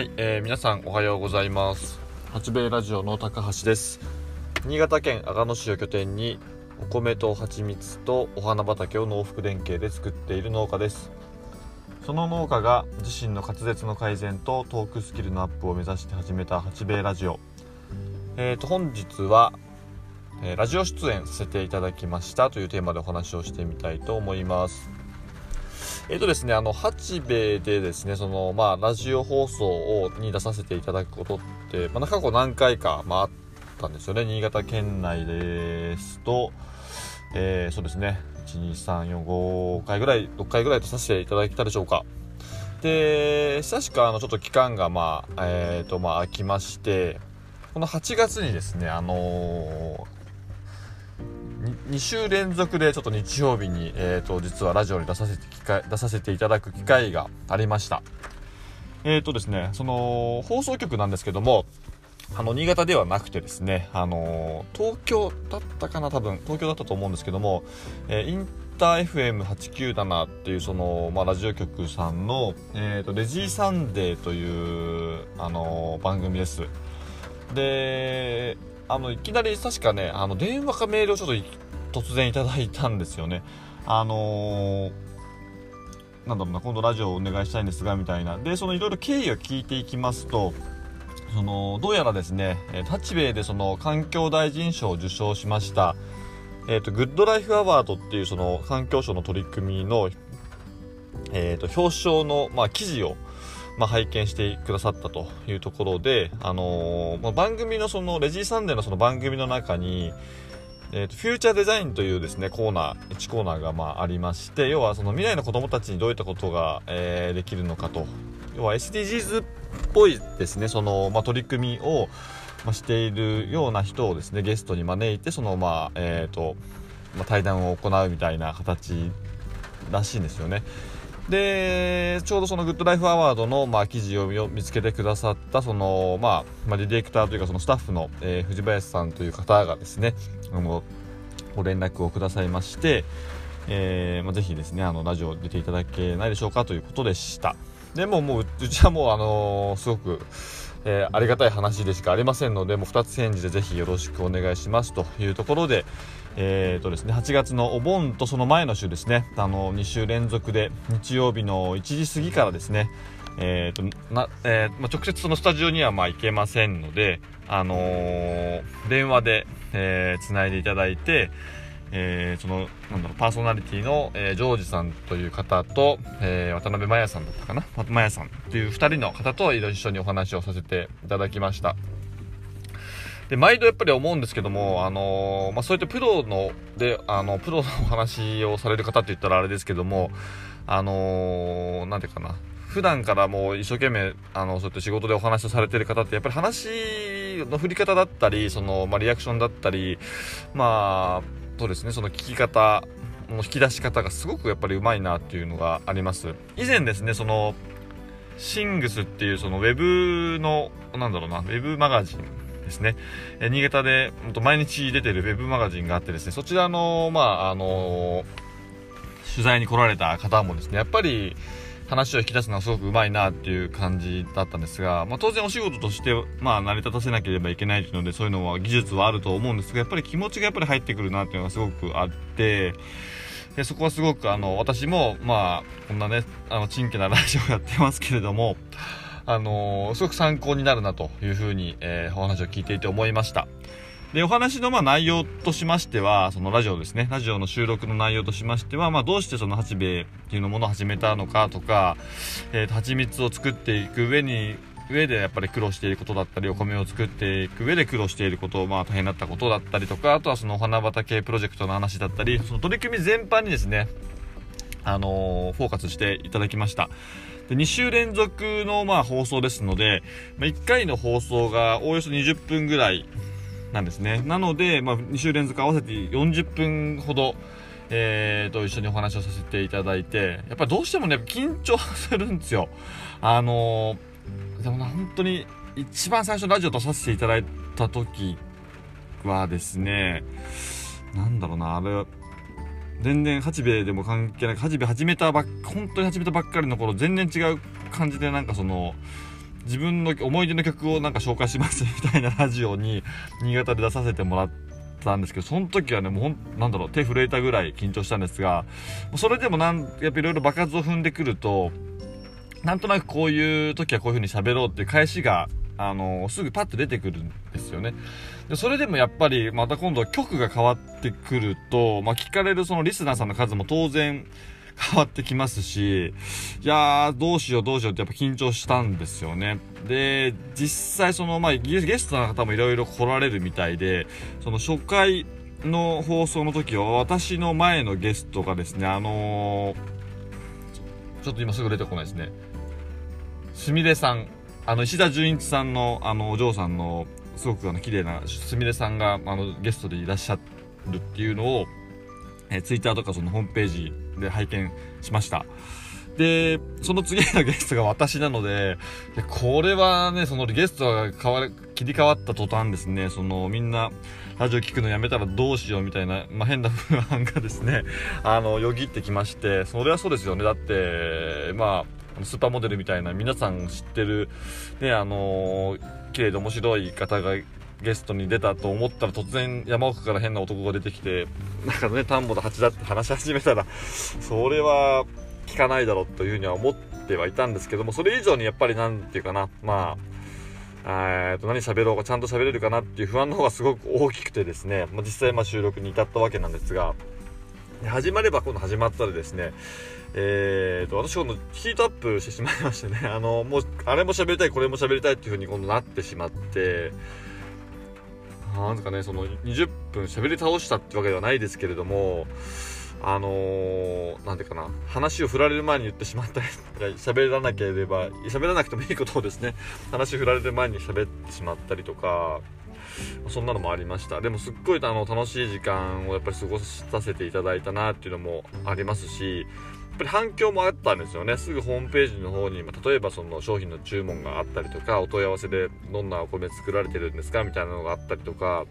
はい、えー皆さんおはようございます。八兵衛ラジオの高橋です。新潟県阿賀野市を拠点にお米と蜂蜜とお花畑を農福連携で作っている農家です。その農家が自身の滑舌の改善とトークスキルのアップを目指して始めた八兵衛ラジオ。えーと本日は、えーラジオ出演させていただきましたというテーマでお話をしてみたいと思います。えっ、とですね、あの、八兵衛でですね、その、まあ、ラジオ放送をに出させていただくことって、まあ、過去何回か、まあ、あったんですよね。新潟県内ですと、えーそうですね、1、2、3、4、5回ぐらい、6回ぐらいとさせていただいたでしょうか。で、久しくあの、ちょっと期間が、まあ、えっ、と、まあ、空きまして、この8月にですね、あのー2週連続でちょっと日曜日に、えー、と実はラジオに出させて機会出させていただく機会がありました。えっ、とですねその放送局なんですけどもあの新潟ではなくてですねあの東京だったかな多分東京だったと思うんですけども、えーインター FM897 っていうその、まあ、ラジオ局さんの、えー、とレジーサンデーというあの番組です。であのいきなり確かねあの電話かメールをちょっと突然いただいたんですよね。あのーなんだろうな今度ラジオをお願いしたいんですがみたいな。でそのいろいろ経緯を聞いていきますとそのどうやらですねえ立兵衛でその環境大臣賞を受賞しましたえーとグッドライフアワードっていうその環境省の取り組みの、えー、と表彰の、まあ、記事をまあ、拝見してくださったというところで、あのーまあ、番組のそのレジーサンデーのその番組の中に、えーとフューチャーデザインというですねコーナー1コーナーがまあありまして要はその未来の子どもたちにどういったことが、えーできるのかと要は SDGs っぽいですねその、まあ、取り組みを、まあ、しているような人をですねゲストに招いてそのまあえっ、と、まあ、対談を行うみたいな形らしいんですよね。でちょうどそのグッドライフアワードの、まあ、記事を見つけてくださったその、まあまあ、ディレクターというかそのスタッフの、えー藤林さんという方がですねあのご連絡をくださいまして、えーまあ、ぜひですねあのラジオ出ていただけないでしょうかということでした。でももううちはもう、あのーすごく、えーありがたい話でしかありませんのでもう2つ返事でぜひよろしくお願いしますというところでえーとですね、8月のお盆とその前の週ですね。あの2週連続で日曜日の1時過ぎからですね、えーとなえーまあ、直接そのスタジオにはまあ行けませんので、あのー電話で、えー、つないでいただいて、えーそのなんだろうパーソナリティの、えージョージさんという方と、えー渡辺真也さんだったかな？真也さんという2人の方と一緒にお話をさせていただきました。で毎度やっぱり思うんですけども、あのーまあ、そういったプロのであのプロのお話をされる方って言ったらあれですけども、あのーなんていうかな。普段からもう一生懸命あのそうやって仕事でお話をされてる方ってやっぱり話の振り方だったりその、まあ、リアクションだったりまあそうですねその聞き方の引き出し方がすごくやっぱりうまいなっていうのがあります。以前ですねそのシングスっていうそのウェブのなんだろうなウェブマガジンですね、え新潟で毎日出てるウェブマガジンがあってですねそちらのまああの取材に来られた方もですねやっぱり話を引き出すのはすごくうまいなっていう感じだったんですが、まあ、当然お仕事として、まあ、成り立たせなければいけないというのでそういうのは技術はあると思うんですがやっぱり気持ちがやっぱり入ってくるなっていうのがすごくあってでそこはすごくあの私もまあこんなねあのチンケなラジオをやってますけれどもあのすごく参考になるなというふうに、えーお話を聞いていて思いました。でお話のまあ内容としましてはそのラジオですね。ラジオの収録の内容としましては、まあ、どうしてその八兵衛っていうのものを始めたのかとか、えー蜂蜜を作っていく上に上でやっぱり苦労していることだったりお米を作っていく上で苦労していることまあ大変だったことだったりとかあとはそのお花畑プロジェクトの話だったりその取り組み全般にですねあのーフォーカスしていただきました。で2週連続のまあ放送ですので、まあ、1回の放送がおおよそ20分ぐらいなんですね。なので、まあ、2週連続合わせて40分ほどえー、と一緒にお話をさせていただいてやっぱりどうしてもね緊張するんですよ。あのーでもな本当に一番最初ラジオ出させていただいた時はですねなんだろうなあれ全然八兵衛でも関係なく八兵衛始めたばっ本当に始めたばっかりの頃全然違う感じでなんかその自分の思い出の曲をなんか紹介しますみたいなラジオに新潟で出させてもらったんですけどその時はねもうなんだろう手震えたぐらい緊張したんですがそれでもなんやっぱいろいろ爆発を踏んでくるとなんとなくこういう時はこういう風に喋ろうっていう返しがあのすぐパッと出てくるんですよね。でそれでもやっぱりまた今度は曲が変わってくると、まあ、聞かれるそのリスナーさんの数も当然変わってきますし、いやー、どうしようどうしようってやっぱ緊張したんですよね。で、実際その、まあ、ゲストの方もいろいろ来られるみたいで、その初回の放送の時は私の前のゲストがですね、あのー、ちょっと今すぐ出てこないですね。すみれさん、あの、石田純一さんの、あの、お嬢さんの、すごくあの、綺麗なすみれさんが、あの、ゲストでいらっしゃるっていうのを、えツイッターとかそのホームページで拝見しました。で、その次のゲストが私なので、これはね、そのゲストが変わ切り替わった途端ですね、そのみんな、ラジオ聞くのやめたらどうしようみたいな、まあ、変な不安がですね、あの、よぎってきまして、それはそうですよね。だって、まあ、スーパーモデルみたいな皆さん知ってる、ね、あの綺麗で面白い方がゲストに出たと思ったら突然山奥から変な男が出てきてなんかね田んぼと蜂だって話し始めたらそれは聞かないだろうというふうには思ってはいたんですけどもそれ以上にやっぱり何て言うかなまあえー、と何喋ろうかちゃんと喋れるかなっていう不安の方がすごく大きくてですね、まあ、実際ま収録に至ったわけなんですが始まれば今度始まったらですねえーと、私このヒートアップしてしまいましてね、あの、もう、あれも喋りたい、これも喋りたいっていう風に今度なってしまって、なんかね、その20分喋り倒したってわけではないですけれども、あのー、なんていうかな、話を振られる前に言ってしまったり、喋らなければ、喋らなくてもいいことをですね、話振られる前に喋ってしまったりとか、そんなのもありました。でもすっごいあの楽しい時間をやっぱり過ごさせていただいたなっていうのもありますし、やっぱり反響もあったんですよねすぐホームページの方に例えばその商品の注文があったりとかお問い合わせでどんなお米作られてるんですかみたいなのがあったりとか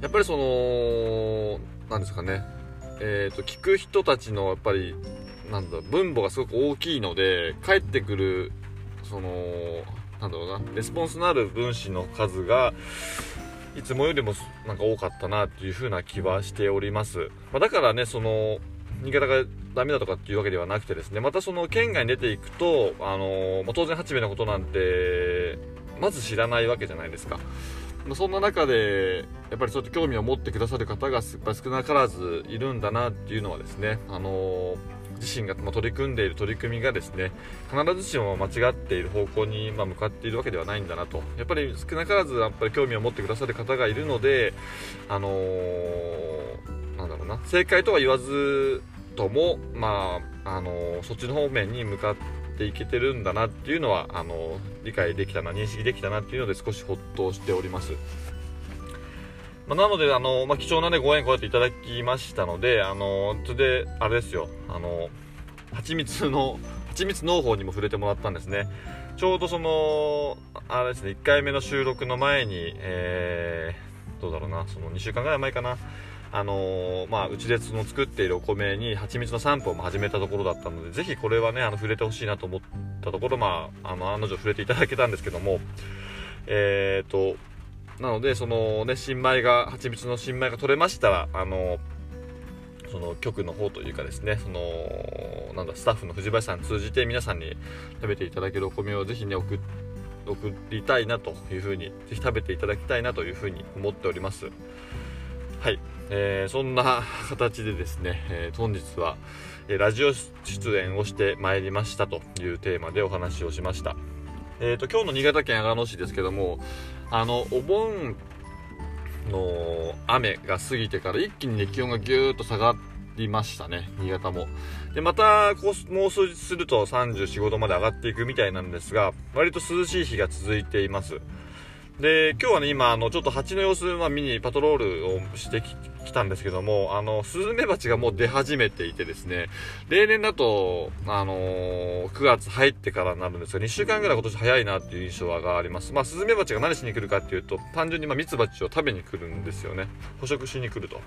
やっぱりその何ですかねえ、ー、と聞く人たちのやっぱりなんだ分母がすごく大きいので返ってくるそのなんだろうなレスポンスのある分子の数がいつもよりもなんか多かったなっていう風な気はしております、まあ、だからねその新潟がダメだとかっていうわけではなくてですねまたその県外に出ていくと、あのまあ、当然八兵衛のことなんてまず知らないわけじゃないですか、そんな中でやっぱりそうやって興味を持ってくださる方がやっぱり少なからずいるんだなっていうのはですね、あの自身が取り組んでいる取り組みがですね必ずしも間違っている方向に向かっているわけではないんだなと。やっぱり少なからずやっぱり興味を持ってくださる方がいるのであのーなんだろうな正解とは言わずともまああのそっちの方面に向かっていけてるんだなっていうのはあの理解できたな認識できたなっていうので少しほっとしております。まあ、なので、あの、まあ、貴重なね、ご縁こうやっていただきましたので、あの、それで、あれですよ、あの、蜂蜜の、蜂蜜農法にも触れてもらったんですね。ちょうどその、あれですね、1回目の収録の前に、えー、どうだろうな、その2週間ぐらい前かな、あのー、まあ、うちでその作っているお米に蜂蜜の散歩も始めたところだったので、ぜひこれはね、あの、触れてほしいなと思ったところ、まあ、あの、案の定触れていただけたんですけども、えーと、なので、そのね、新米が、蜂蜜の新米が取れましたら、あのその局の方というかですね、その、なんだ、スタッフの藤林さんを通じて皆さんに食べていただけるお米をぜひね、送送りたいなというふうに、ぜひ食べていただきたいなというふうに思っております。はい、えー、そんな形でですね、えー、本日は、え、ラジオ出演をしてまいりましたというテーマでお話をしました。えっ、と、今日の新潟県阿賀野市ですけども、あの、お盆の雨が過ぎてから一気にね、気温がぎゅーっと下がりましたね、新潟も。で、また、こう、もう数日すると34、5度まで上がっていくみたいなんですが、割と涼しい日が続いています。で、今日はね、今、あの、ちょっと蜂の様子、まあ、見にパトロールをしてきたんですけども、あの、スズメバチがもう出始めていてですね、例年だと、あのー、9月入ってからになるんですが、2週間ぐらい今年早いなっていう印象があります。まあ、スズメバチが何しに来るかっていうと、単純にまあ、ミツバチを食べに来るんですよね。捕食しに来ると。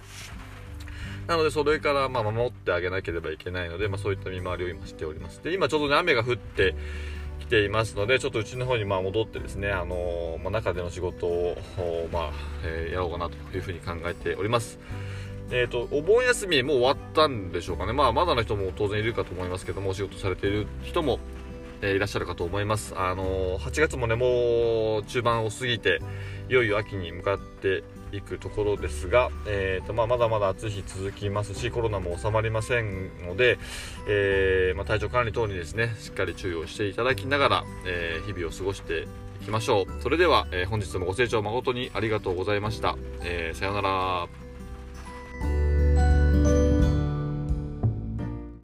なので、それから、まあ、守ってあげなければいけないので、まあ、そういった見回りを今しております。で、今ちょうどね、雨が降って、ていますのでちょっとうちの方にまあ戻ってですね、あのまあ、中での仕事を、まあえー、やろうかなというふうに考えております。えーと、お盆休みもう終わったんでしょうかね、まあ、まだの人も当然いるかと思いますけどもお仕事されている人も、えー、いらっしゃるかと思います、あのー、8月もねもう中盤を過ぎていよいよ秋に向かっていくところですが、えーとまあ、まだまだ暑い日続きますしコロナも収まりませんので、えー、まあ、体調管理等にですねしっかり注意をしていただきながら、えー、日々を過ごしていきましょう。それでは、えー、本日もご清聴誠にありがとうございました、えさようなら。